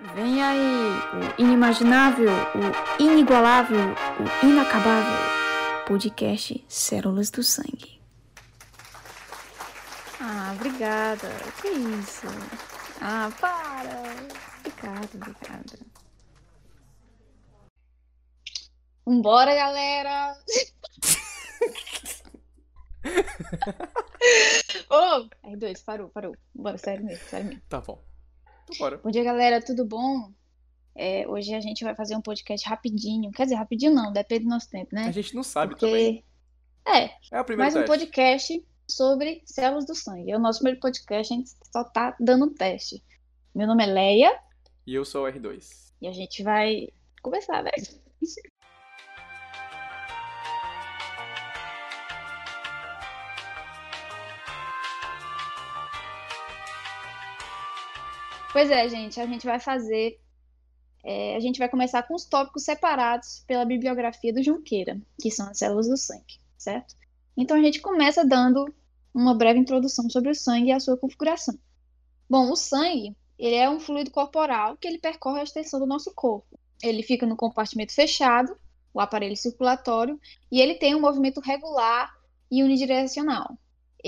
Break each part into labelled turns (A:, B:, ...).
A: Vem aí o inimaginável, o inigualável, o inacabável podcast Células do Sangue. Ah, obrigada. Que isso? Ah, para. Obrigada, obrigada.
B: Vambora, galera! Ô, oh, R2, parou, parou. Bora, sério mesmo, sério mesmo.
C: Tá bom. Então, bora.
B: Bom dia, galera, tudo bom? É, hoje a gente vai fazer um podcast rapidinho. Quer dizer, rapidinho não, depende do nosso tempo, né?
C: A gente não sabe
B: Porque...
C: também.
B: É,
C: É o primeiro
B: mais um
C: teste.
B: podcast sobre células do sangue. É o nosso primeiro podcast, a gente só tá dando um teste. Meu nome é Leia
C: E eu sou o R2.
B: e a gente vai começar, né? Pois é, gente, a gente vai fazer. é, a gente vai começar com os tópicos separados pela bibliografia do Junqueira, que são as células do sangue, certo? Então a gente começa dando uma breve introdução sobre o sangue e a sua configuração. Bom, o sangue, ele é um fluido corporal que ele percorre a extensão do nosso corpo. Ele fica no compartimento fechado, o aparelho circulatório, e ele tem um movimento regular e unidirecional.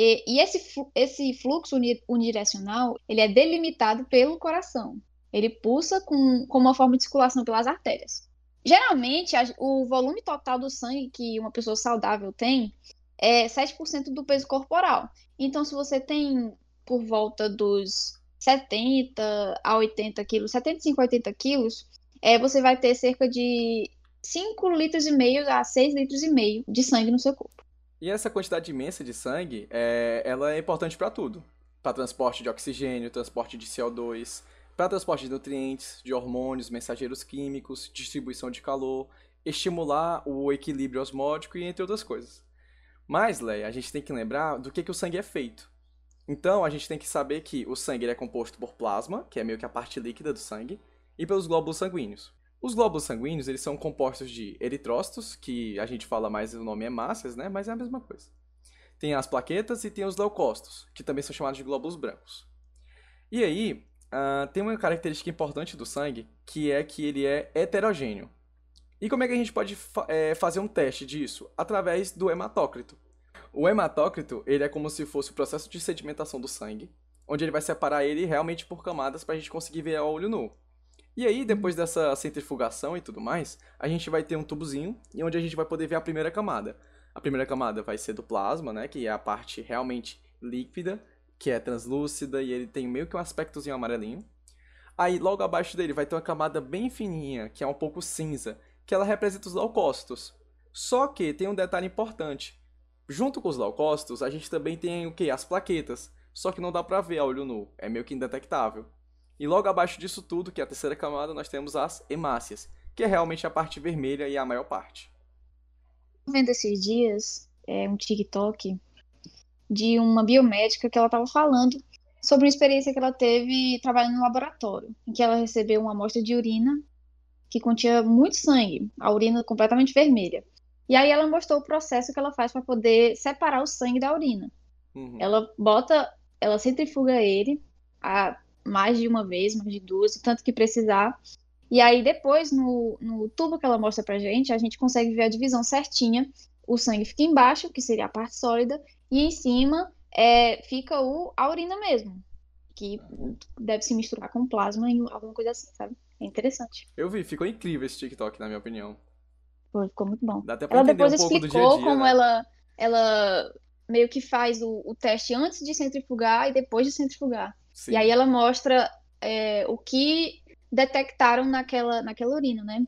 B: E, e esse, esse fluxo uni- unidirecional, ele é delimitado pelo coração. Ele pulsa com, com uma forma de circulação pelas artérias. Geralmente, a- o volume total do sangue que uma pessoa saudável tem é 7% do peso corporal. Então, se você tem por volta dos 70 a 80 quilos, 75 a 80 quilos, é, você vai ter cerca de 5 litros e meio a 6 litros e meio de sangue no seu corpo.
C: E essa quantidade imensa de sangue, é, ela é importante para tudo. Para transporte de oxigênio, transporte de CO2, para transporte de nutrientes, de hormônios, mensageiros químicos, distribuição de calor, estimular o equilíbrio osmótico e entre outras coisas. Mas, Leia, a gente tem que lembrar do que, que o sangue é feito. Então, a gente tem que saber que o sangue é composto por plasma, que é meio que a parte líquida do sangue, e pelos glóbulos sanguíneos. Os glóbulos sanguíneos, eles são compostos de eritrócitos, que a gente fala mais, o nome é hemácias, né? Mas é a mesma coisa. Tem as plaquetas e tem os leucócitos, que também são chamados de glóbulos brancos. E aí, ah, tem uma característica importante do sangue, que é que ele é heterogêneo. E como é que a gente pode fa- eh, fazer um teste disso? Através do hematócrito. O hematócrito, ele é como se fosse o processo de sedimentação do sangue, onde ele vai separar ele realmente por camadas para a gente conseguir ver a olho nu. E aí, depois dessa centrifugação e tudo mais, a gente vai ter um tubozinho e onde a gente vai poder ver a primeira camada. A primeira camada vai ser do plasma, né, que é a parte realmente líquida, que é translúcida e ele tem meio que um aspectozinho amarelinho. Aí, logo abaixo dele vai ter uma camada bem fininha, que é um pouco cinza, que ela representa os leucócitos. Só que tem um detalhe importante. Junto com os leucócitos, a gente também tem o que? As plaquetas. Só que não dá pra ver a olho nu, é meio que indetectável. E logo abaixo disso tudo, que é a terceira camada, nós temos as hemácias, que é realmente a parte vermelha e a maior parte.
B: Vendo esses dias é, um TikTok de uma biomédica que ela estava falando sobre uma experiência que ela teve trabalhando no laboratório, em que ela recebeu uma amostra de urina que continha muito sangue, a urina completamente vermelha. E aí ela mostrou o processo que ela faz para poder separar o sangue da urina.
C: Uhum.
B: Ela bota, ela centrifuga ele a mais de uma vez, mais de duas, o tanto que precisar. E aí depois, no, no tubo que ela mostra pra gente, a gente consegue ver a divisão certinha. O sangue fica embaixo, que seria a parte sólida, e em cima é, fica o, a urina mesmo, que deve se misturar com plasma em alguma coisa assim, sabe? É interessante.
C: Eu vi, ficou incrível esse TikTok, na minha opinião.
B: Pô, ficou muito bom.
C: Dá até pra
B: Ela depois
C: um dia
B: explicou
C: a dia,
B: como
C: né?
B: ela, ela meio que faz o, o teste antes de centrifugar e depois de centrifugar.
C: Sim.
B: E aí ela mostra é, o que detectaram naquela, naquela urina, né?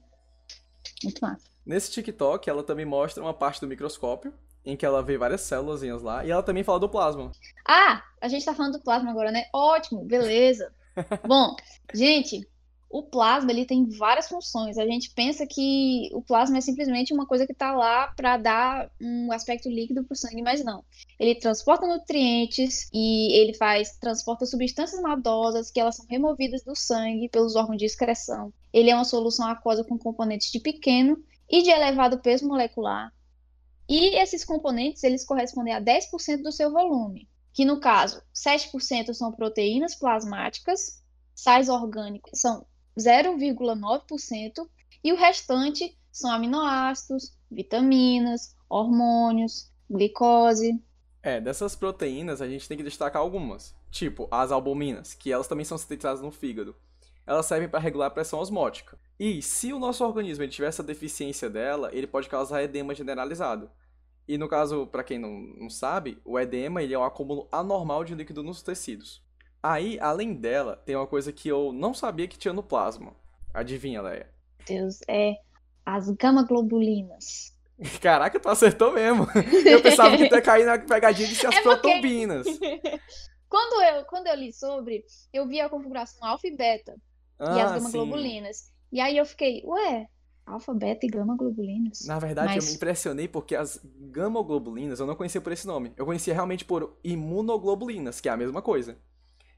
B: Muito massa.
C: Nesse TikTok, ela também mostra uma parte do microscópio, em que ela vê várias células lá, e ela também fala do plasma.
B: Ah, a gente tá falando do plasma agora, né? Ótimo, beleza. Bom, gente, o plasma ele tem várias funções. A gente pensa que o plasma é simplesmente uma coisa que tá lá para dar um aspecto líquido pro sangue, mas não. Ele transporta nutrientes e ele faz transporta substâncias maldosas que elas são removidas do sangue pelos órgãos de excreção. Ele é uma solução aquosa com componentes de pequeno e de elevado peso molecular. E esses componentes, eles correspondem a 10% do seu volume, que no caso, 7% são proteínas plasmáticas, sais orgânicos são 0,9%, e o restante são aminoácidos, vitaminas, hormônios, glicose.
C: É, dessas proteínas a gente tem que destacar algumas, tipo as albuminas, que elas também são sintetizadas no fígado. Elas servem para regular a pressão osmótica. E se o nosso organismo tiver essa deficiência dela, ele pode causar edema generalizado. E no caso, para quem não, não sabe, o edema ele é um acúmulo anormal de líquido nos tecidos. Aí, além dela, tem uma coisa que eu não sabia que tinha no plasma. Adivinha, Leia?
B: Deus, é as gama-globulinas.
C: Caraca, tu acertou mesmo. Eu pensava que tu ia cair na pegadinha de ser as é porque... protombinas.
B: quando, eu, quando eu li sobre, eu vi a configuração alfa e beta ah, e as gama-globulinas. E aí eu fiquei, ué, alfa, beta e gama-globulinas?
C: Na verdade, Mas... eu me impressionei porque as gama-globulinas eu não conhecia por esse nome. Eu conhecia realmente por imunoglobulinas, que é a mesma coisa.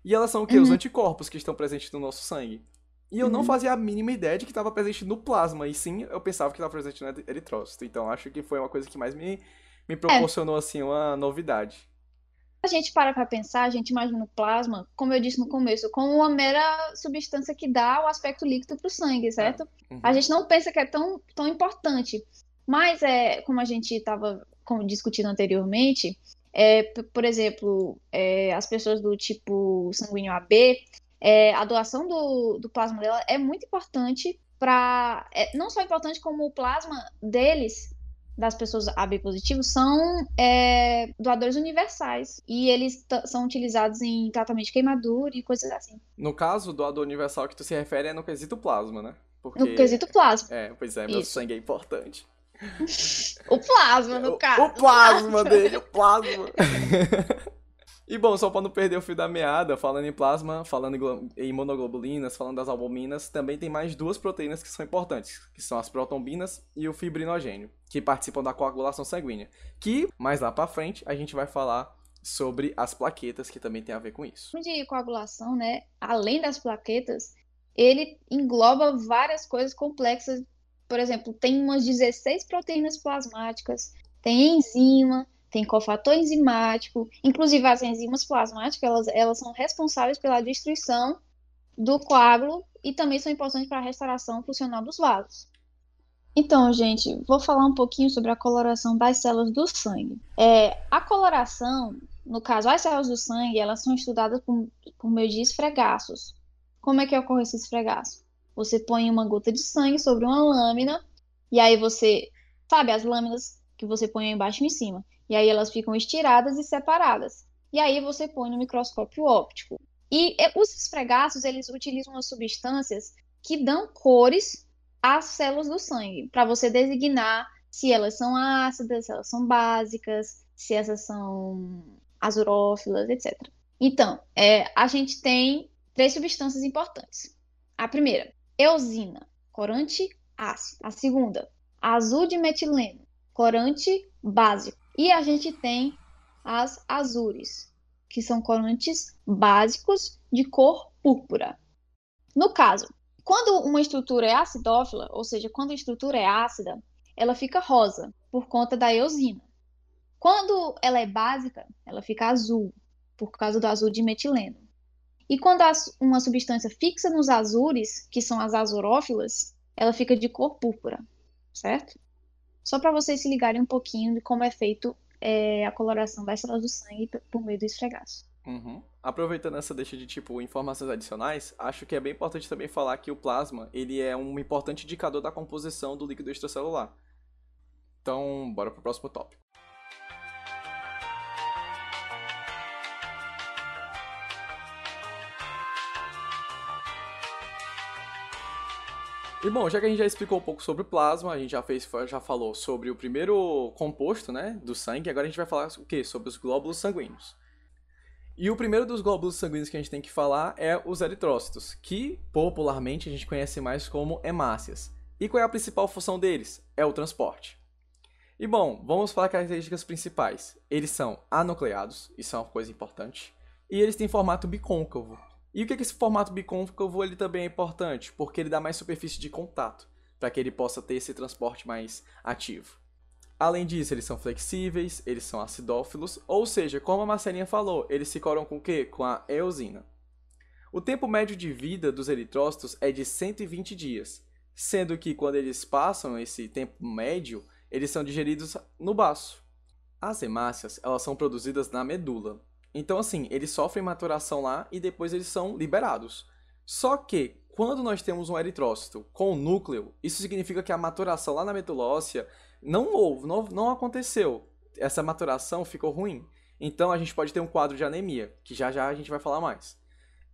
C: E elas são o quê? Uhum. Os anticorpos que estão presentes no nosso sangue. E eu uhum. não fazia a mínima ideia de que estava presente no plasma, e sim, eu pensava que estava presente no eritrócito. Então acho que foi uma coisa que mais me, me proporcionou, é. assim, uma novidade.
B: A gente para para pensar, a gente imagina o plasma, como eu disse no começo, como uma mera substância que dá o aspecto líquido para o sangue, certo? Uhum. A gente não pensa que é tão, tão importante. Mas, é, como a gente estava discutindo anteriormente, é, por exemplo, é, as pessoas do tipo sanguíneo AB, é, a doação do, do plasma dela é muito importante para. É, não só importante, como o plasma deles, das pessoas AB positivos, são é, doadores universais. E eles são utilizados em tratamento de queimadura e coisas assim.
C: No caso, o doador universal que tu se refere é no quesito plasma, né?
B: Porque... No quesito plasma.
C: É, pois é, meu Isso. sangue é importante.
B: O plasma, no caso.
C: O, plasma dele, o plasma. e bom, só para não perder o fio da meada, falando em plasma, falando em imunoglobulinas, falando das albuminas, também tem mais duas proteínas que são importantes, que são as protombinas e o fibrinogênio, que participam da coagulação sanguínea. Que, mais lá para frente, a gente vai falar sobre as plaquetas, que também tem a ver com isso.
B: De coagulação, né, além das plaquetas, ele engloba várias coisas complexas por exemplo, tem umas 16 proteínas plasmáticas, tem enzima, tem cofator enzimático, inclusive as enzimas plasmáticas, elas, elas são responsáveis pela destruição do coágulo e também são importantes para a restauração funcional dos vasos. Então, gente, vou falar um pouquinho sobre a coloração das células do sangue. É, a coloração, no caso, as células do sangue, elas são estudadas por, por meio de esfregaços. Como é que ocorre esse esfregaço? Você põe uma gota de sangue sobre uma lâmina, e aí você, sabe, as lâminas que você põe embaixo e em cima. E aí elas ficam estiradas e separadas. E aí você põe no microscópio óptico. E os esfregaços, eles utilizam as substâncias que dão cores às células do sangue, para você designar se elas são ácidas, se elas são básicas, se essas são azurófilas, etc. Então, é, a gente tem três substâncias importantes. A primeira, eosina, corante ácido. A segunda, azul de metileno, corante básico. E a gente tem as azures, que são corantes básicos de cor púrpura. No caso, quando uma estrutura é acidófila, ou seja, quando a estrutura é ácida, ela fica rosa por conta da eosina. Quando ela é básica, ela fica azul por causa do azul de metileno. E quando uma substância fixa nos azures, que são as azurófilas, ela fica de cor púrpura, certo? Só para vocês se ligarem um pouquinho de como é feito é, a coloração das células do sangue por meio do esfregaço.
C: Uhum. Aproveitando essa deixa de tipo informações adicionais, acho que é bem importante também falar que o plasma ele é um importante indicador da composição do líquido extracelular. Então, bora pro próximo tópico. E bom, já que a gente já explicou um pouco sobre o plasma, a gente já fez, já falou sobre o primeiro composto, né, do sangue, agora a gente vai falar o quê? Sobre os glóbulos sanguíneos. E o primeiro dos glóbulos sanguíneos que a gente tem que falar é os eritrócitos, que popularmente a gente conhece mais como hemácias. E qual é a principal função deles? É o transporte. E bom, vamos falar características principais. Eles são anucleados, isso é uma coisa importante, e eles têm formato bicôncavo, e o que, é que esse formato bicôncavo ele também é importante? Porque ele dá mais superfície de contato, para que ele possa ter esse transporte mais ativo. Além disso, eles são flexíveis, eles são acidófilos, ou seja, como a Marcelinha falou, eles se coram com o quê? Com a eosina. O tempo médio de vida dos eritrócitos é de 120 dias, sendo que quando eles passam esse tempo médio, eles são digeridos no baço. As hemácias, elas são produzidas na medula. Então, assim, eles sofrem maturação lá e depois eles são liberados. Só que, quando nós temos um eritrócito com núcleo, isso significa que a maturação lá na óssea não houve, não, não aconteceu. Essa maturação ficou ruim. Então, a gente pode ter um quadro de anemia, que já já a gente vai falar mais.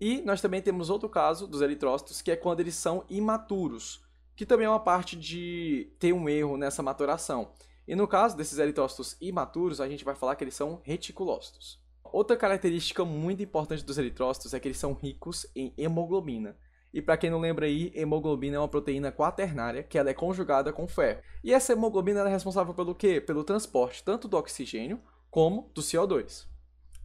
C: E nós também temos outro caso dos eritrócitos, que é quando eles são imaturos que também é uma parte de ter um erro nessa maturação. E no caso desses eritrócitos imaturos, a gente vai falar que eles são reticulócitos. Outra característica muito importante dos eritrócitos é que eles são ricos em hemoglobina. E para quem não lembra aí, hemoglobina é uma proteína quaternária que ela é conjugada com ferro. E essa hemoglobina é responsável pelo quê? Pelo transporte tanto do oxigênio como do CO2.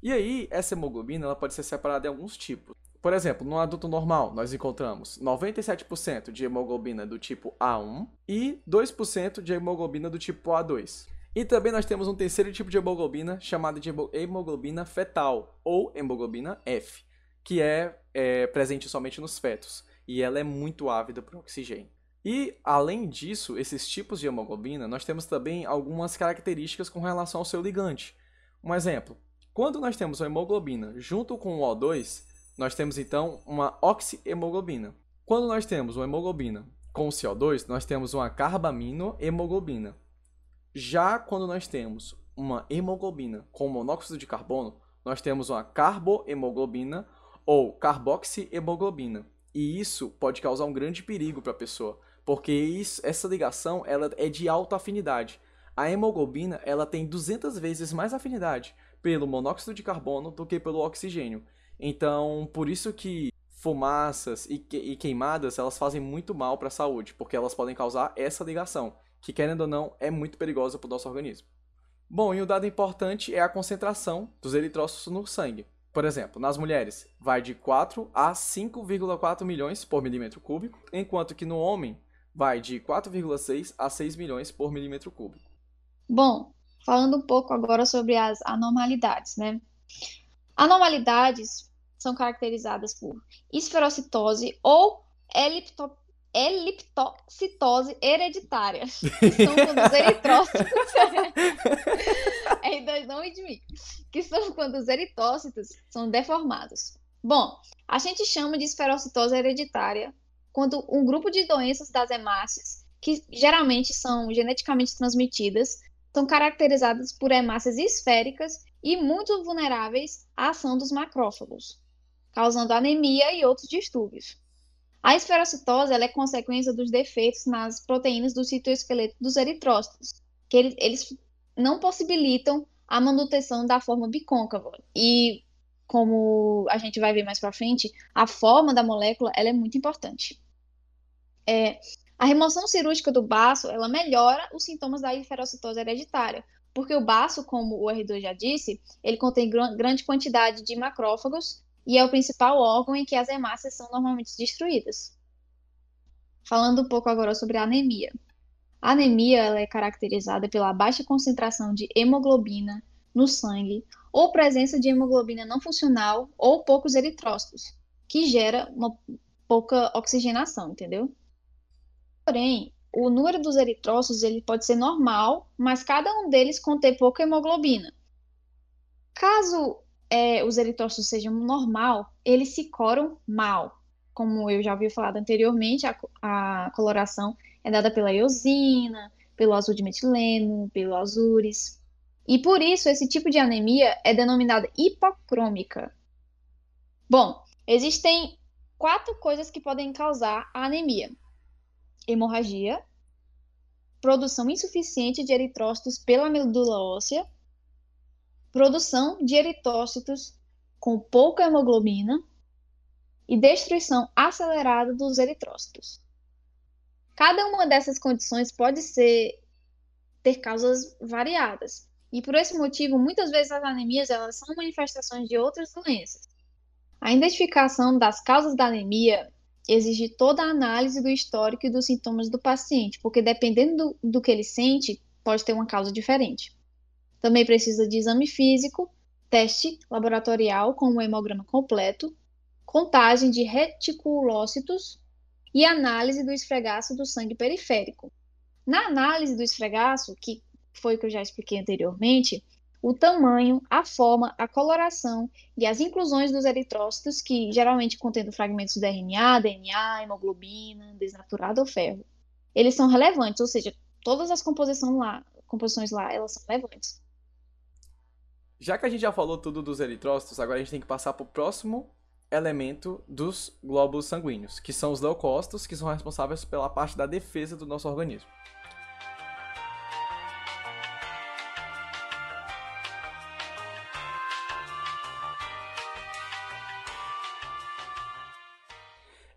C: E aí, essa hemoglobina ela pode ser separada em alguns tipos. Por exemplo, no adulto normal, nós encontramos 97% de hemoglobina do tipo A1 e 2% de hemoglobina do tipo A2. E também nós temos um terceiro tipo de hemoglobina chamado de hemoglobina fetal, ou hemoglobina F, que é, é presente somente nos fetos, e ela é muito ávida o oxigênio. E, além disso, esses tipos de hemoglobina, nós temos também algumas características com relação ao seu ligante. Um exemplo, quando nós temos a hemoglobina junto com o O2, nós temos então uma oxihemoglobina. Quando nós temos uma hemoglobina com CO2, nós temos uma carbaminohemoglobina. Já quando nós temos uma hemoglobina com monóxido de carbono, nós temos uma carbohemoglobina ou carboxihemoglobina. E isso pode causar um grande perigo para a pessoa, porque isso, essa ligação ela é de alta afinidade. A hemoglobina ela tem 200 vezes mais afinidade pelo monóxido de carbono do que pelo oxigênio. Então, por isso que fumaças e, que, e queimadas, elas fazem muito mal para a saúde, porque elas podem causar essa ligação, que querendo ou não, é muito perigosa para o nosso organismo. Bom, e o dado importante é a concentração dos eritrócitos no sangue. Por exemplo, nas mulheres, vai de 4 a 5,4 milhões por milímetro cúbico, enquanto que no homem vai de 4,6 a 6 milhões por milímetro cúbico.
B: Bom, falando um pouco agora sobre as anormalidades, né? Anormalidades são caracterizadas por esferocitose ou elipto, eliptocitose hereditária, são quando os eritrócitos. é não mim. Que são quando os eritócitos são deformados. Bom, a gente chama de esferocitose hereditária quando um grupo de doenças das hemácias, que geralmente são geneticamente transmitidas, são caracterizadas por hemácias esféricas e muito vulneráveis à ação dos macrófagos, causando anemia e outros distúrbios. A esferocitose é consequência dos defeitos nas proteínas do citoesqueleto dos eritrócitos, que eles, eles não possibilitam a manutenção da forma bicôncava. E, como a gente vai ver mais para frente, a forma da molécula ela é muito importante. É, a remoção cirúrgica do baço ela melhora os sintomas da esferocitose hereditária, porque o baço, como o R2 já disse, ele contém gr grande quantidade de macrófagos e é o principal órgão em que as hemácias são normalmente destruídas. Falando um pouco agora sobre a anemia. A anemia ela é caracterizada pela baixa concentração de hemoglobina no sangue ou presença de hemoglobina não funcional ou poucos eritrócitos, que gera uma pouca oxigenação, entendeu? Porém, o número dos eritrócitos ele pode ser normal, mas cada um deles contém pouca hemoglobina. Caso é, os eritrócitos sejam normal, eles se coram mal. Como eu já ouvi falar anteriormente, a, a coloração é dada pela eosina, pelo azul de metileno, pelo azures. E por isso esse tipo de anemia é denominada hipocrômica. Bom, existem quatro coisas que podem causar a anemia hemorragia, produção insuficiente de eritrócitos pela medula óssea, produção de eritrócitos com pouca hemoglobina e destruição acelerada dos eritrócitos. Cada uma dessas condições pode ser ter causas variadas. E por esse motivo, muitas vezes as anemias elas são manifestações de outras doenças. A identificação das causas da anemia exige toda a análise do histórico e dos sintomas do paciente, porque dependendo do, do que ele sente, pode ter uma causa diferente. Também precisa de exame físico, teste laboratorial com o hemograma completo, contagem de reticulócitos e análise do esfregaço do sangue periférico. Na análise do esfregaço, que foi o que eu já expliquei anteriormente, o tamanho, a forma, a coloração e as inclusões dos eritrócitos, que geralmente contêm fragmentos de RNA, DNA, hemoglobina, desnaturado ou ferro, eles são relevantes, ou seja, todas as composições lá, composições lá, elas são relevantes.
C: Já que a gente já falou tudo dos eritrócitos, agora a gente tem que passar para o próximo elemento dos glóbulos sanguíneos, que são os leucócitos, que são responsáveis pela parte da defesa do nosso organismo.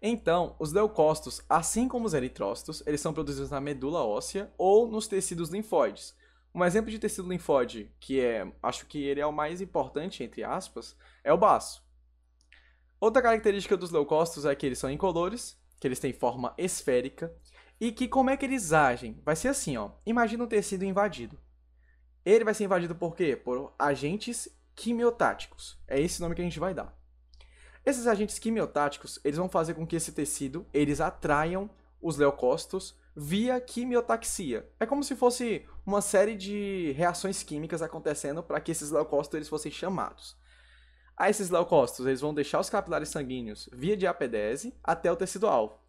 C: Então, os leucócitos, assim como os eritrócitos, eles são produzidos na medula óssea ou nos tecidos linfóides. Um exemplo de tecido linfóide, que é, acho que ele é o mais importante, entre aspas, é o baço. Outra característica dos leucócitos é que eles são incolores, que eles têm forma esférica, e que como é que eles agem? Vai ser assim, ó. Imagina um tecido invadido. Ele vai ser invadido por quê? Por agentes quimiotáticos. É esse nome que a gente vai dar. Esses agentes quimiotáticos, eles vão fazer com que esse tecido, eles atraiam os leucócitos via quimiotaxia. É como se fosse uma série de reações químicas acontecendo para que esses leucócitos eles fossem chamados. A esses leucócitos, eles vão deixar os capilares sanguíneos via diapedese até o tecido-alvo.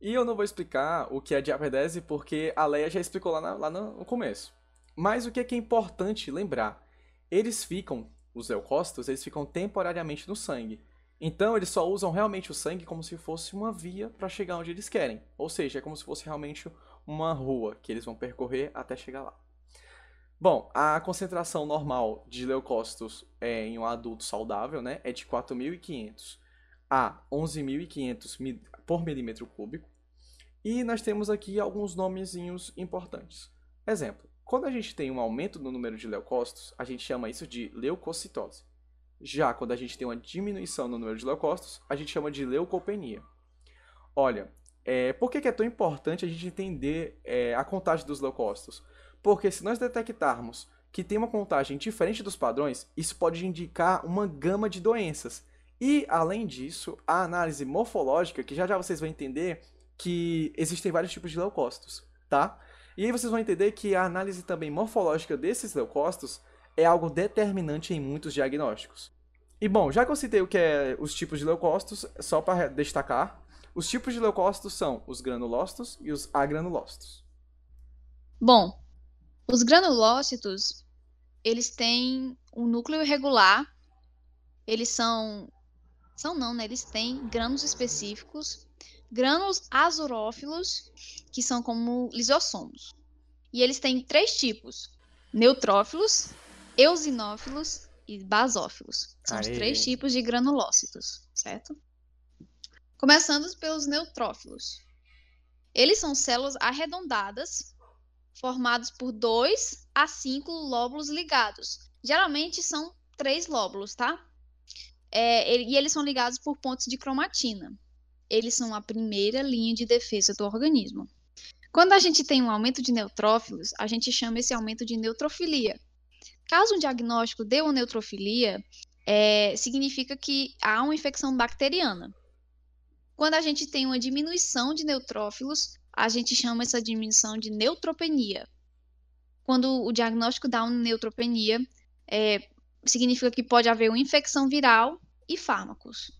C: E eu não vou explicar o que é diapedese porque a Leia já explicou lá, na, lá no começo. Mas o que é, que é importante lembrar? Eles ficam, os leucócitos, eles ficam temporariamente no sangue. Então eles só usam realmente o sangue como se fosse uma via para chegar onde eles querem. Ou seja, é como se fosse realmente uma rua que eles vão percorrer até chegar lá. Bom, a concentração normal de leucócitos é, em um adulto saudável né, é de 4.500 a 11.500 por milímetro cúbico. E nós temos aqui alguns nomezinhos importantes. Exemplo, quando a gente tem um aumento no número de leucócitos, a gente chama isso de leucocitose. Já quando a gente tem uma diminuição no número de leucócitos, a gente chama de leucopenia. Olha, é, por que, que é tão importante a gente entender é, a contagem dos leucócitos? Porque se nós detectarmos que tem uma contagem diferente dos padrões, isso pode indicar uma gama de doenças. E, além disso, a análise morfológica, que já já vocês vão entender que existem vários tipos de leucócitos, tá? E aí vocês vão entender que a análise também morfológica desses leucócitos é algo determinante em muitos diagnósticos. E bom, já que eu citei o que é os tipos de leucócitos, só para destacar, os tipos de leucócitos são os granulócitos e os agranulócitos.
B: Bom, os granulócitos, eles têm um núcleo irregular. Eles são são não, né? Eles têm grânulos específicos, grânulos azurófilos, que são como lisossomos. E eles têm três tipos: neutrófilos, eosinófilos e basófilos. São Aê. os três tipos de granulócitos, certo? Começando pelos neutrófilos. Eles são células arredondadas formados por dois a cinco lóbulos ligados. Geralmente são três lóbulos, tá? É, e eles são ligados por pontos de cromatina. Eles são a primeira linha de defesa do organismo. Quando a gente tem um aumento de neutrófilos, a gente chama esse aumento de neutrofilia. Caso um diagnóstico dê uma neutrofilia, é, significa que há uma infecção bacteriana. Quando a gente tem uma diminuição de neutrófilos, a gente chama essa diminuição de neutropenia. Quando o diagnóstico dá uma neutropenia, é, significa que pode haver uma infecção viral e fármacos.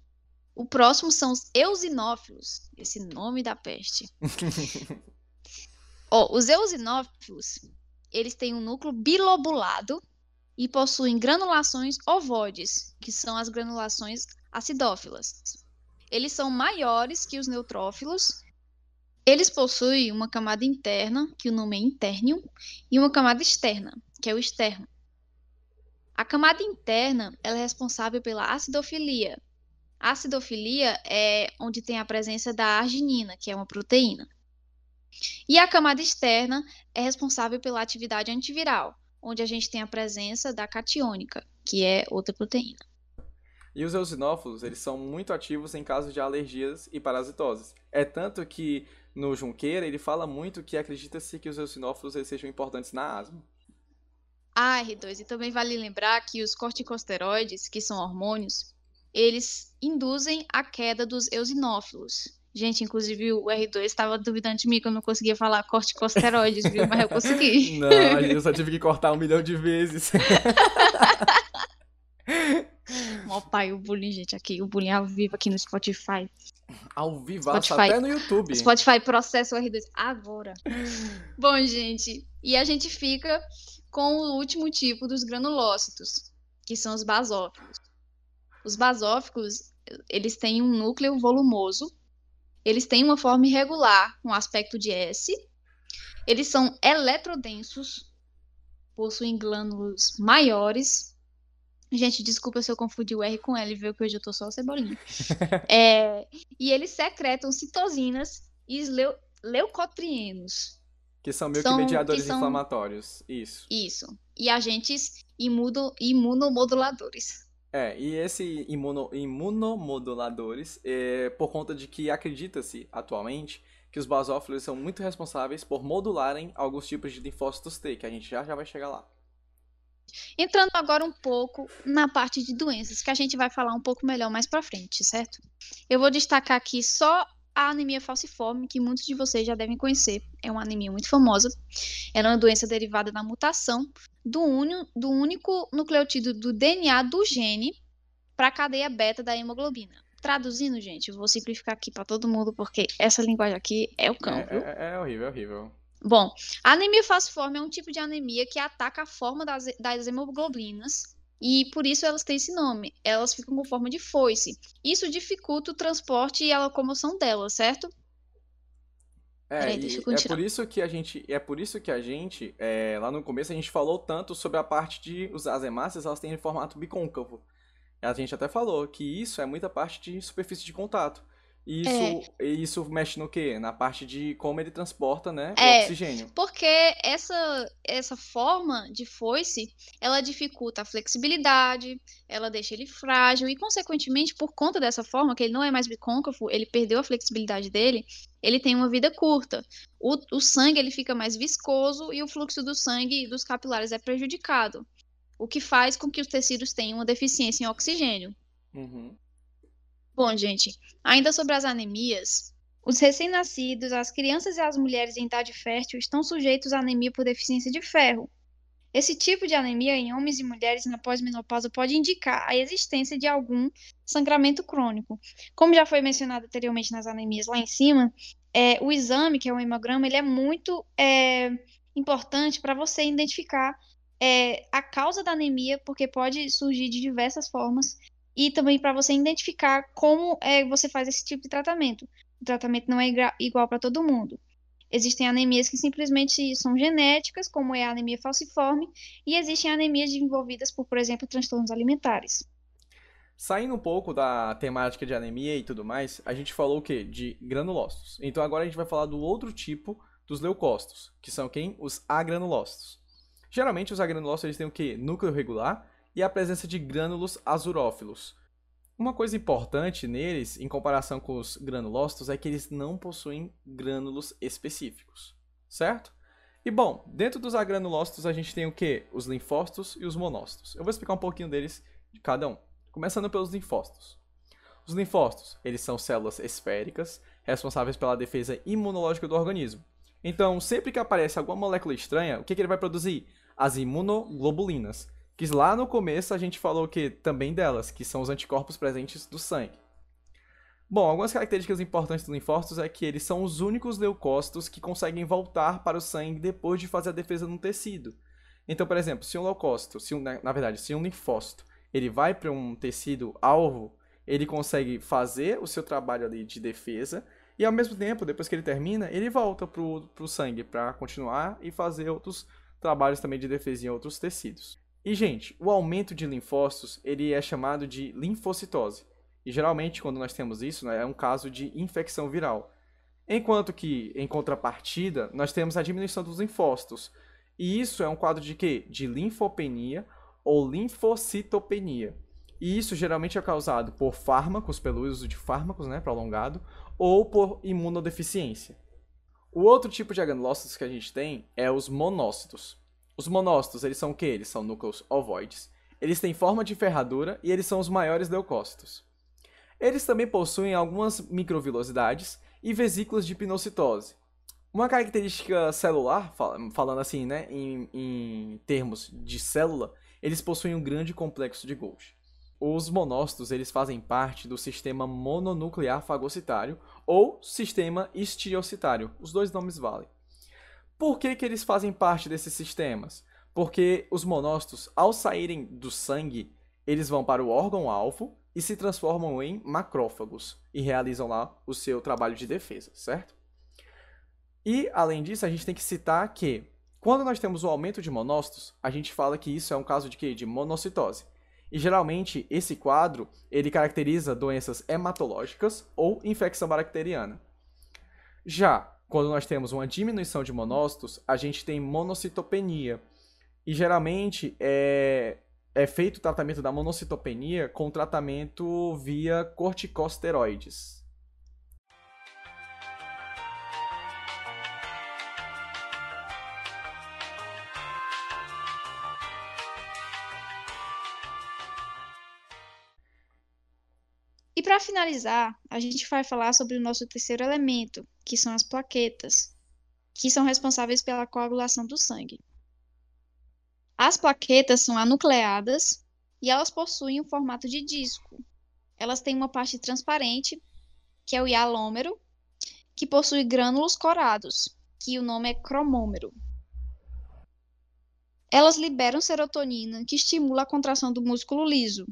B: O próximo são os eosinófilos, esse nome da peste. oh, os eosinófilos, eles têm um núcleo bilobulado e possuem granulações ovoides, que são as granulações acidófilas. Eles são maiores que os neutrófilos eles possuem uma camada interna, que o nome é intérnio, e uma camada externa, que é o externo. A camada interna é responsável pela acidofilia. A acidofilia é onde tem a presença da arginina, que é uma proteína. E a camada externa é responsável pela atividade antiviral, onde a gente tem a presença da catiônica, que é outra proteína.
C: E os eosinófilos, eles são muito ativos em casos de alergias e parasitoses. É tanto que no Junqueira, ele fala muito que acredita-se que os eosinófilos sejam importantes na asma.
B: Ah, R2, e também vale lembrar que os corticosteroides, que são hormônios, eles induzem a queda dos eosinófilos. Gente, inclusive o R2 estava duvidando de mim que eu não conseguia falar corticosteroides, viu? Mas eu consegui.
C: Não, eu só tive que cortar um milhão de vezes.
B: Ó, pai, o bullying, gente, aqui. O bullying ao vivo aqui no Spotify.
C: Ao vivo, até no YouTube.
B: Spotify processa o R2 agora. Bom, gente, e a gente fica com o último tipo dos granulócitos, que são os basóficos. Os basóficos, eles têm um núcleo volumoso eles têm uma forma irregular, um aspecto de S. Eles são eletrodensos, possuem glândulos maiores. Gente, desculpa se eu confundi o R com L, viu? Que hoje eu tô só cebolinha. é, e eles secretam citosinas e leu leucotrienos.
C: Que são meio são, que mediadores que são... inflamatórios. Isso.
B: Isso. E agentes imuno, imunomoduladores.
C: É, e esse imuno, imunomoduladores, é, por conta de que acredita-se atualmente que os basófilos são muito responsáveis por modularem alguns tipos de linfócitos T, que a gente já já vai chegar lá.
B: Entrando agora um pouco na parte de doenças, que a gente vai falar um pouco melhor mais para frente, certo? Eu vou destacar aqui só a anemia falciforme, que muitos de vocês já devem conhecer. É uma anemia muito famosa. Ela é uma doença derivada da mutação do, unio, do único nucleotídeo do DNA do gene para a cadeia beta da hemoglobina. Traduzindo, gente, eu vou simplificar aqui para todo mundo, porque essa linguagem aqui é o cão,
C: é, é, é, horrível, é horrível.
B: Bom, a anemia falciforme é um tipo de anemia que ataca a forma das, das hemoglobinas e por isso elas têm esse nome. Elas ficam com forma de foice. Isso dificulta o transporte e a locomoção delas, certo?
C: É, Peraí, é por isso que a gente, é por isso que a gente, é, lá no começo a gente falou tanto sobre a parte de os, as hemácias, elas têm formato bicôncavo. A gente até falou que isso é muita parte de superfície de contato. E isso, é. isso mexe no quê? Na parte de como ele transporta, né, é, o oxigênio.
B: Porque essa, essa forma de foice, ela dificulta a flexibilidade, ela deixa ele frágil e, consequentemente, por conta dessa forma, que ele não é mais bicôncavo, ele perdeu a flexibilidade dele, ele tem uma vida curta. O, o sangue ele fica mais viscoso e o fluxo do sangue dos capilares é prejudicado, o que faz com que os tecidos tenham uma deficiência em oxigênio.
C: Uhum.
B: Bom, gente, ainda sobre as anemias, os recém-nascidos, as crianças e as mulheres em idade fértil estão sujeitos à anemia por deficiência de ferro. Esse tipo de anemia em homens e mulheres na pós-menopausa pode indicar a existência de algum sangramento crônico. Como já foi mencionado anteriormente nas anemias lá em cima, é, o exame, que é o hemograma, ele é muito é, importante para você identificar é, a causa da anemia, porque pode surgir de diversas formas e também para você identificar como é, você faz esse tipo de tratamento. O tratamento não é igual para todo mundo. Existem anemias que simplesmente são genéticas, como é a anemia falciforme, e existem anemias desenvolvidas por, por exemplo, transtornos alimentares.
C: Saindo um pouco da temática de anemia e tudo mais, a gente falou o quê? De granulócitos. Então agora a gente vai falar do outro tipo dos leucócitos, que são quem? Os agranulócitos. Geralmente os agranulócitos eles têm o quê? Núcleo regular e a presença de grânulos azurófilos. Uma coisa importante neles, em comparação com os granulócitos, é que eles não possuem grânulos específicos, certo? E bom, dentro dos agranulócitos a gente tem o que? Os linfócitos e os monócitos. Eu vou explicar um pouquinho deles de cada um, começando pelos linfócitos. Os linfócitos, eles são células esféricas, responsáveis pela defesa imunológica do organismo. Então, sempre que aparece alguma molécula estranha, o que, que ele vai produzir? As imunoglobulinas, que lá no começo a gente falou que também delas, que são os anticorpos presentes do sangue. Bom, algumas características importantes dos linfócitos é que eles são os únicos leucócitos que conseguem voltar para o sangue depois de fazer a defesa no tecido. Então, por exemplo, se um leucócito, se um, na verdade, se um linfócito, ele vai para um tecido alvo, ele consegue fazer o seu trabalho ali de defesa e ao mesmo tempo, depois que ele termina, ele volta para o sangue para continuar e fazer outros trabalhos também de defesa em outros tecidos. E, gente, o aumento de linfócitos ele é chamado de linfocitose. E geralmente, quando nós temos isso, né, é um caso de infecção viral. Enquanto que, em contrapartida, nós temos a diminuição dos linfócitos. E isso é um quadro de quê? De linfopenia ou linfocitopenia. E isso geralmente é causado por fármacos, pelo uso de fármacos né, prolongado, ou por imunodeficiência. O outro tipo de agranulócitos que a gente tem é os monócitos. Os monócitos, eles são o que? Eles são núcleos ovoides. Eles têm forma de ferradura e eles são os maiores leucócitos. Eles também possuem algumas microvilosidades e vesículas de pinocitose. Uma característica celular, falando assim, né, em, em termos de célula, eles possuem um grande complexo de Golgi. Os monócitos eles fazem parte do sistema mononuclear fagocitário ou sistema estiocitário. Os dois nomes valem. Por que, que eles fazem parte desses sistemas? Porque os monócitos, ao saírem do sangue, eles vão para o órgão-alvo e se transformam em macrófagos e realizam lá o seu trabalho de defesa, certo? E, além disso, a gente tem que citar que, quando nós temos o aumento de monócitos, a gente fala que isso é um caso de quê? De monocitose. E geralmente esse quadro ele caracteriza doenças hematológicas ou infecção bacteriana. Já quando nós temos uma diminuição de monócitos, a gente tem monocitopenia. E geralmente é, é feito o tratamento da monocitopenia com tratamento via corticosteroides.
B: Para finalizar, a gente vai falar sobre o nosso terceiro elemento, que são as plaquetas, que são responsáveis pela coagulação do sangue. As plaquetas são anucleadas e elas possuem um formato de disco. Elas têm uma parte transparente, que é o hialômero, que possui grânulos corados, que o nome é cromômero. Elas liberam serotonina, que estimula a contração do músculo liso,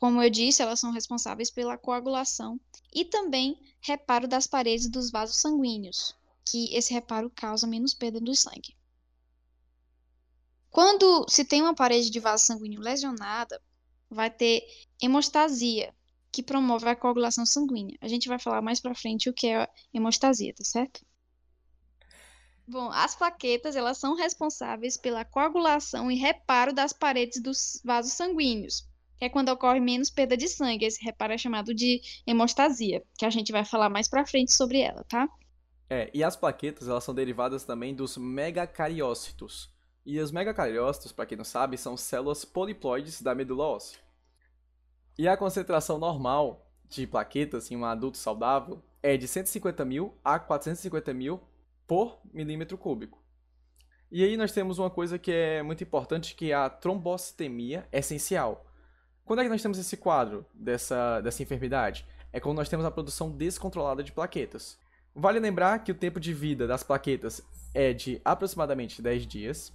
B: como eu disse, elas são responsáveis pela coagulação e também reparo das paredes dos vasos sanguíneos, que esse reparo causa menos perda do sangue. Quando se tem uma parede de vaso sanguíneo lesionada, vai ter hemostasia, que promove a coagulação sanguínea. A gente vai falar mais para frente o que é hemostasia, tá certo? Bom, as plaquetas, elas são responsáveis pela coagulação e reparo das paredes dos vasos sanguíneos, que é quando ocorre menos perda de sangue. Esse reparo é chamado de hemostasia, que a gente vai falar mais pra frente sobre ela, tá?
C: É, e as plaquetas, elas são derivadas também dos megacariócitos. E os megacariócitos, para quem não sabe, são células poliploides da medula óssea. E a concentração normal de plaquetas em um adulto saudável é de 150 mil a 450 mil por milímetro cúbico. E aí nós temos uma coisa que é muito importante, que é a trombocitemia essencial. Quando é que nós temos esse quadro dessa, dessa enfermidade? É quando nós temos a produção descontrolada de plaquetas. Vale lembrar que o tempo de vida das plaquetas é de aproximadamente 10 dias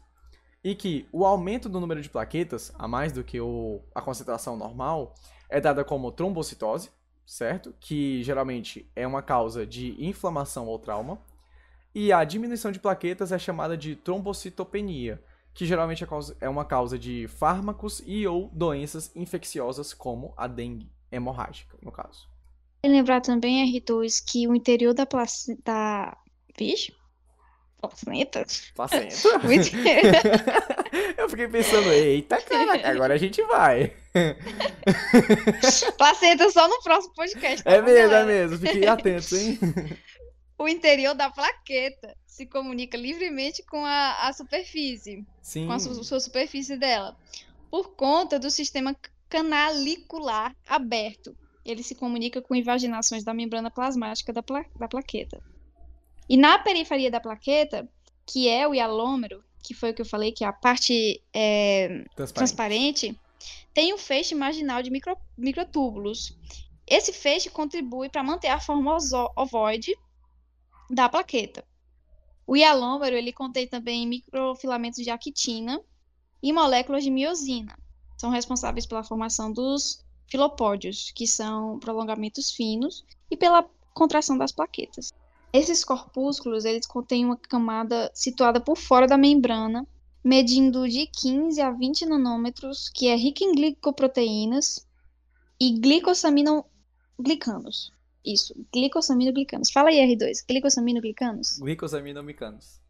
C: e que o aumento do número de plaquetas, a mais do que o, a concentração normal, é dada como trombocitose, certo? Que geralmente é uma causa de inflamação ou trauma. E a diminuição de plaquetas é chamada de trombocitopenia, que geralmente é, é uma causa de fármacos e ou doenças infecciosas como a dengue hemorrágica, no caso.
B: E lembrar também, R2, que o interior da placenta... Vixe? Placenta?
C: Placenta? Eu fiquei pensando, eita, cara, agora a gente vai.
B: placenta só no próximo podcast.
C: Tá é mesmo, galera? é mesmo. Fiquem atentos, hein?
B: O interior da plaqueta se comunica livremente com a, a superfície, Sim. com a su, sua superfície dela, por conta do sistema canalicular aberto. Ele se comunica com invaginações da membrana plasmática da, pla, da plaqueta. E na periferia da plaqueta, que é o hialômero, que foi o que eu falei, que é a parte é, transparente. transparente. tem um feixe marginal de micro, microtúbulos. Esse feixe contribui para manter a forma ovoide da plaqueta. O hialômero ele contém também microfilamentos de actina e moléculas de miosina. São responsáveis pela formação dos filopódios, que são prolongamentos finos, e pela contração das plaquetas. Esses corpúsculos eles contêm uma camada situada por fora da membrana, medindo de 15 a 20 nanômetros, que é rica em glicoproteínas e glicosaminoglicanos. Isso, glicosaminoglicanos. Fala aí, R2. Glicosaminoglicanos?
C: Glicosaminoglicanos.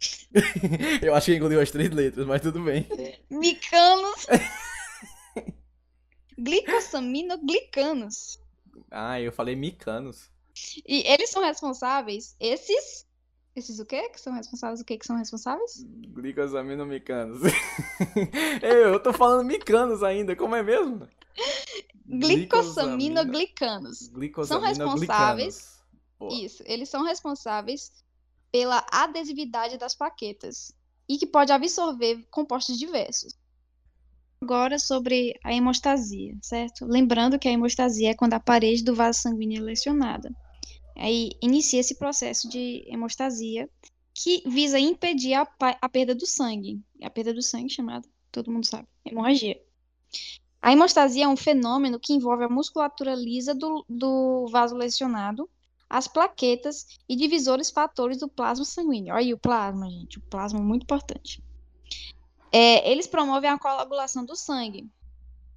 C: eu acho que engoliu as três letras, mas tudo bem.
B: Micanos. Glicosaminoglicanos.
C: Ah, eu falei micanos.
B: E eles são responsáveis, esses. Esses o quê? Que são responsáveis? O que que são responsáveis?
C: Glicosaminomicanos. eu tô falando micanos ainda, como é mesmo?
B: Glicosaminoglicanos. São responsáveis. Isso, eles são responsáveis pela adesividade das plaquetas e que pode absorver compostos diversos. Agora sobre a hemostasia, certo? Lembrando que a hemostasia é quando a parede do vaso sanguíneo é lesionada. Aí inicia esse processo de hemostasia que visa impedir a, a perda do sangue. A perda do sangue chamada, todo mundo sabe, hemorragia. A hemostasia é um fenômeno que envolve a musculatura lisa do, do vaso lesionado, as plaquetas e divisores fatores do plasma sanguíneo. Olha aí o plasma, gente. O plasma é muito importante. É, eles promovem a coagulação do sangue.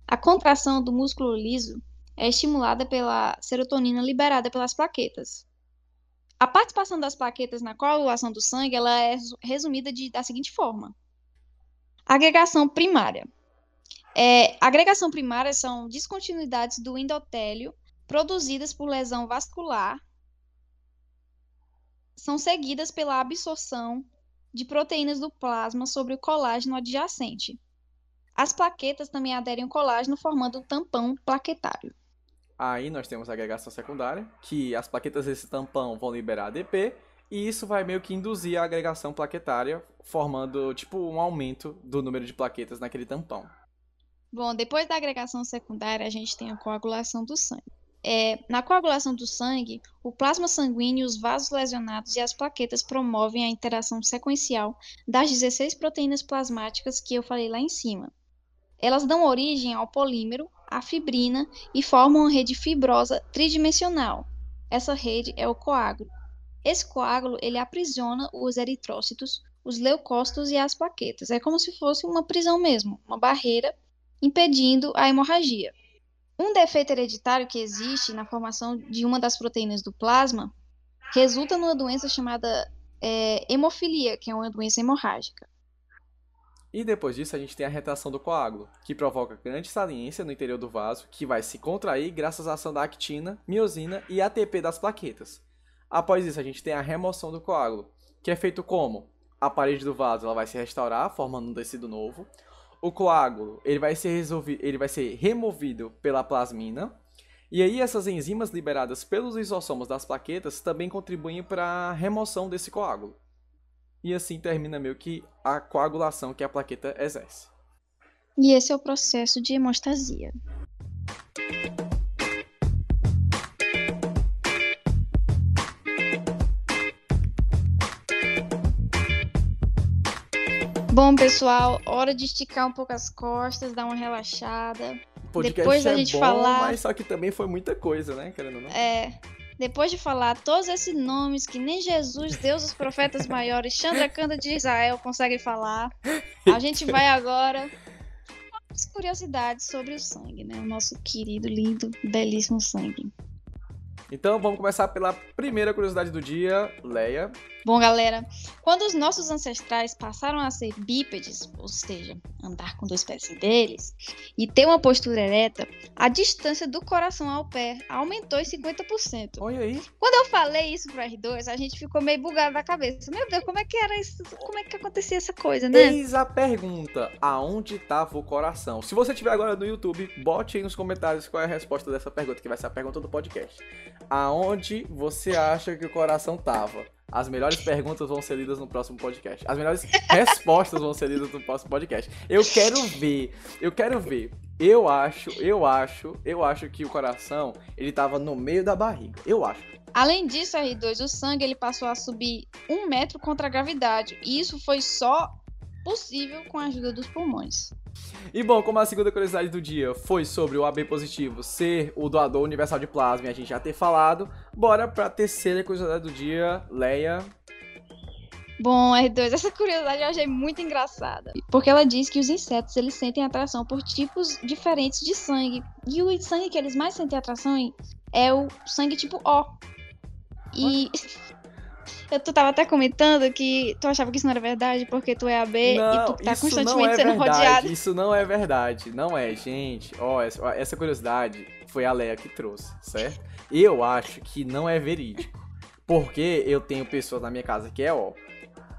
B: A contração do músculo liso é estimulada pela serotonina liberada pelas plaquetas. A participação das plaquetas na coagulação do sangue ela é resumida de, da seguinte forma: agregação primária. É, agregação primária são descontinuidades do endotélio produzidas por lesão vascular, são seguidas pela absorção de proteínas do plasma sobre o colágeno adjacente. As plaquetas também aderem ao colágeno formando um tampão plaquetário.
C: Aí nós temos a agregação secundária, que as plaquetas desse tampão vão liberar ADP, e isso vai meio que induzir a agregação plaquetária, formando tipo um aumento do número de plaquetas naquele tampão.
B: Bom, depois da agregação secundária, a gente tem a coagulação do sangue. É, na coagulação do sangue, o plasma sanguíneo, os vasos lesionados e as plaquetas promovem a interação sequencial das 16 proteínas plasmáticas que eu falei lá em cima. Elas dão origem ao polímero, a fibrina e formam uma rede fibrosa tridimensional. Essa rede é o coágulo. Esse coágulo ele aprisiona os eritrócitos, os leucócitos e as plaquetas. É como se fosse uma prisão mesmo, uma barreira impedindo a hemorragia. Um defeito hereditário que existe na formação de uma das proteínas do plasma resulta numa doença chamada é, hemofilia, que é uma doença hemorrágica.
C: E depois disso a gente tem a retração do coágulo, que provoca grande saliência no interior do vaso, que vai se contrair graças à ação da actina, miosina e ATP das plaquetas. Após isso a gente tem a remoção do coágulo, que é feito como? A parede do vaso ela vai se restaurar, formando um tecido novo o coágulo ele vai ser resolvido, ele vai ser removido pela plasmina. E aí essas enzimas liberadas pelos lisossomos das plaquetas também contribuem para a remoção desse coágulo. E assim termina meio que a coagulação que a plaqueta exerce.
B: E esse é o processo de hemostasia. Bom, pessoal, hora de esticar um pouco as costas, dar uma relaxada.
C: Depois da é gente bom, falar. Mas só que também foi muita coisa, né? Querendo não.
B: É. Depois de falar todos esses nomes que nem Jesus, Deus, os profetas maiores, Chandrakanda de Israel conseguem falar, a gente vai agora as curiosidades sobre o sangue, né? O nosso querido, lindo, belíssimo sangue.
C: Então vamos começar pela primeira curiosidade do dia, Leia.
B: Bom, galera, quando os nossos ancestrais passaram a ser bípedes, ou seja, andar com dois pés deles, e ter uma postura ereta, a distância do coração ao pé aumentou em 50%.
C: Olha aí.
B: Quando eu falei isso pro R2, a gente ficou meio bugado na cabeça. Meu Deus, como é que era isso? Como é que acontecia essa coisa, né?
C: Eis a pergunta: aonde estava o coração? Se você estiver agora no YouTube, bote aí nos comentários qual é a resposta dessa pergunta, que vai ser a pergunta do podcast. Aonde você acha que o coração tava? As melhores perguntas vão ser lidas no próximo podcast. As melhores respostas vão ser lidas no próximo podcast. Eu quero ver, eu quero ver. Eu acho, eu acho, eu acho que o coração, ele tava no meio da barriga. Eu acho.
B: Além disso, R2, o sangue ele passou a subir um metro contra a gravidade. E isso foi só possível com a ajuda dos pulmões.
C: E bom, como a segunda curiosidade do dia foi sobre o AB positivo ser o doador universal de plasma e a gente já ter falado, bora pra terceira curiosidade do dia, Leia.
B: Bom, R2, essa curiosidade eu achei muito engraçada. Porque ela diz que os insetos eles sentem atração por tipos diferentes de sangue. E o sangue que eles mais sentem atração é o sangue tipo O. E Eu, tu tava até comentando que tu achava que isso não era verdade porque tu é AB não, e tu tá constantemente é sendo verdade, rodeado.
C: Isso não é verdade. Não é, gente. Ó, essa, essa curiosidade foi a Leia que trouxe, certo? Eu acho que não é verídico. Porque eu tenho pessoas na minha casa que é O.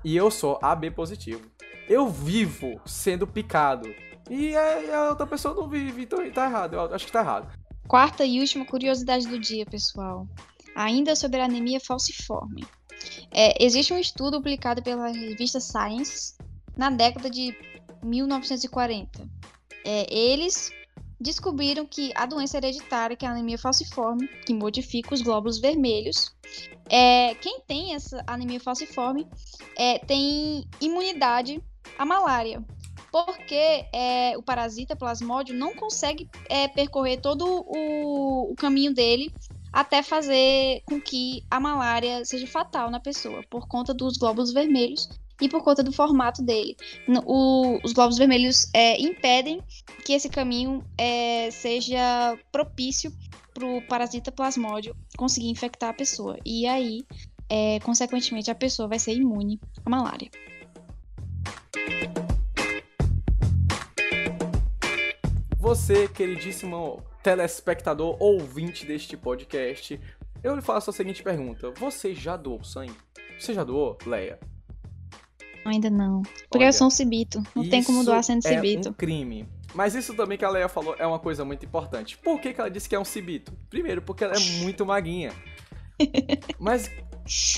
C: E eu sou AB positivo. Eu vivo sendo picado. E a, a outra pessoa não vive, então tá errado. Eu acho que tá errado.
B: Quarta e última curiosidade do dia, pessoal. Ainda sobre a anemia falciforme. É, existe um estudo publicado pela revista Science na década de 1940. É, eles descobriram que a doença hereditária, que é a anemia falciforme, que modifica os glóbulos vermelhos, é, quem tem essa anemia falciforme é, tem imunidade à malária, porque é, o parasita plasmódio não consegue é, percorrer todo o, o caminho dele até fazer com que a malária seja fatal na pessoa, por conta dos glóbulos vermelhos e por conta do formato dele. O, os glóbulos vermelhos é, impedem que esse caminho é, seja propício para o parasita plasmódio conseguir infectar a pessoa. E aí, é, consequentemente, a pessoa vai ser imune à malária.
C: Você, queridíssimo telespectador ouvinte deste podcast, eu lhe faço a seguinte pergunta: Você já doou sangue? Você já doou, Leia?
B: Ainda não. Porque Olha, eu sou um cibito. Não tem como doar sendo cibito.
C: É um crime. Mas isso também que a Leia falou é uma coisa muito importante. Por que, que ela disse que é um cibito? Primeiro, porque ela é muito maguinha. Mas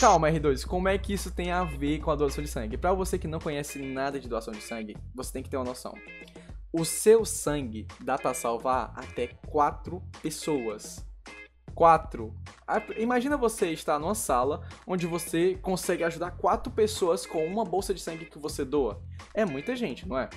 C: calma, R2, como é que isso tem a ver com a doação de sangue? Para você que não conhece nada de doação de sangue, você tem que ter uma noção. O seu sangue dá para salvar até quatro pessoas. Quatro. Imagina você estar numa sala onde você consegue ajudar quatro pessoas com uma bolsa de sangue que você doa. É muita gente, não é?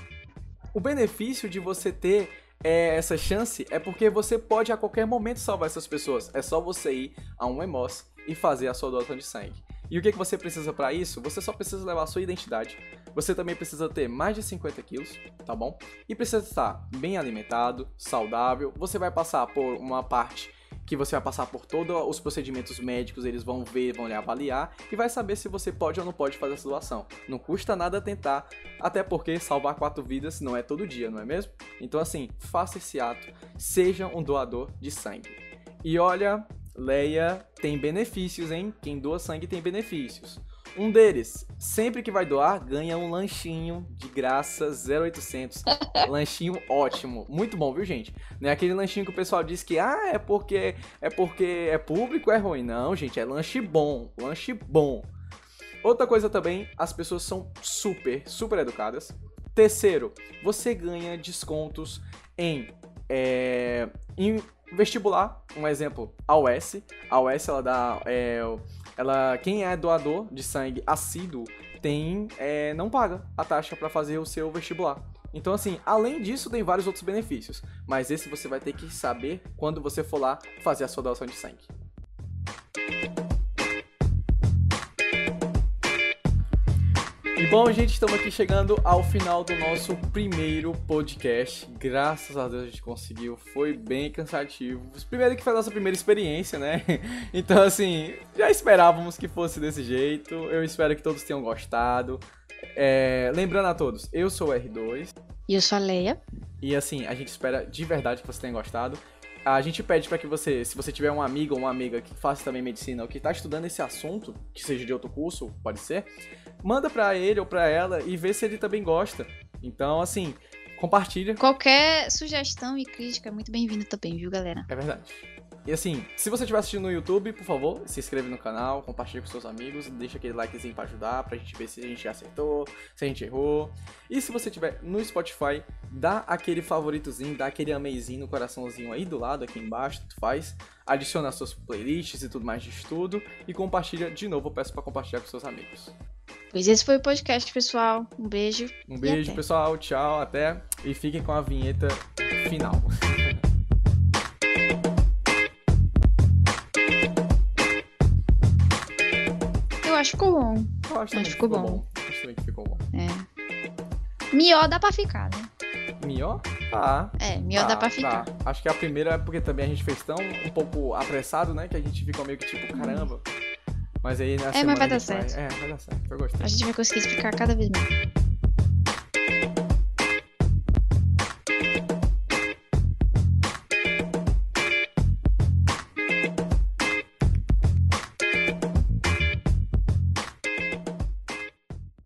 C: O benefício de você ter é, essa chance é porque você pode a qualquer momento salvar essas pessoas. É só você ir a um EMOS e fazer a sua doação de sangue. E o que, que você precisa para isso? Você só precisa levar a sua identidade. Você também precisa ter mais de 50 quilos, tá bom? E precisa estar bem alimentado, saudável. Você vai passar por uma parte que você vai passar por todos os procedimentos médicos, eles vão ver, vão lhe avaliar e vai saber se você pode ou não pode fazer essa doação. Não custa nada tentar, até porque salvar quatro vidas não é todo dia, não é mesmo? Então assim, faça esse ato, seja um doador de sangue. E olha, Leia tem benefícios, hein? Quem doa sangue tem benefícios. Um deles, sempre que vai doar, ganha um lanchinho de graça 0800. lanchinho ótimo, muito bom, viu, gente? Não é aquele lanchinho que o pessoal diz que ah, é porque é porque é público, é ruim. Não, gente, é lanche bom, lanche bom. Outra coisa também, as pessoas são super, super educadas. Terceiro, você ganha descontos em, é, em vestibular, um exemplo, a UES. A UES, ela dá é, ela, quem é doador de sangue assíduo tem, é, não paga a taxa para fazer o seu vestibular. Então, assim, além disso, tem vários outros benefícios. Mas esse você vai ter que saber quando você for lá fazer a sua doação de sangue. Bom, gente, estamos aqui chegando ao final do nosso primeiro podcast. Graças a Deus a gente conseguiu. Foi bem cansativo. Primeiro que foi a nossa primeira experiência, né? Então, assim, já esperávamos que fosse desse jeito. Eu espero que todos tenham gostado. É... Lembrando a todos, eu sou o R2.
B: E eu sou a Leia.
C: E assim, a gente espera de verdade que você tenha gostado. A gente pede para que você, se você tiver um amigo ou uma amiga que faça também medicina ou que está estudando esse assunto, que seja de outro curso, pode ser, manda para ele ou para ela e vê se ele também gosta. Então, assim, compartilha.
B: Qualquer sugestão e crítica é muito bem-vindo também, viu, galera?
C: É verdade. E assim, se você estiver assistindo no YouTube, por favor, se inscreve no canal, compartilhe com seus amigos, deixa aquele likezinho pra ajudar, pra gente ver se a gente acertou, se a gente errou. E se você estiver no Spotify, dá aquele favoritozinho, dá aquele ameizinho no coraçãozinho aí do lado, aqui embaixo, tu faz. Adiciona as suas playlists e tudo mais de estudo e compartilha de novo, eu peço para compartilhar com seus amigos.
B: Pois esse foi o podcast, pessoal. Um beijo.
C: Um beijo, pessoal. Tchau, até. E fiquem com a vinheta final.
B: Que ficou bom.
C: Eu acho, que ficou, bom. bom. Acho também que ficou bom.
B: É. Mió dá pra ficar, né?
C: Mió? Tá.
B: É, Mió tá, dá pra ficar.
C: Tá. Acho que a primeira é porque também a gente fez tão um pouco apressado, né? Que a gente ficou meio que tipo, caramba. Mas aí na
B: É, mas vai dar certo.
C: Vai... É, vai dar certo. Eu gostei.
B: A gente vai conseguir explicar cada vez mais.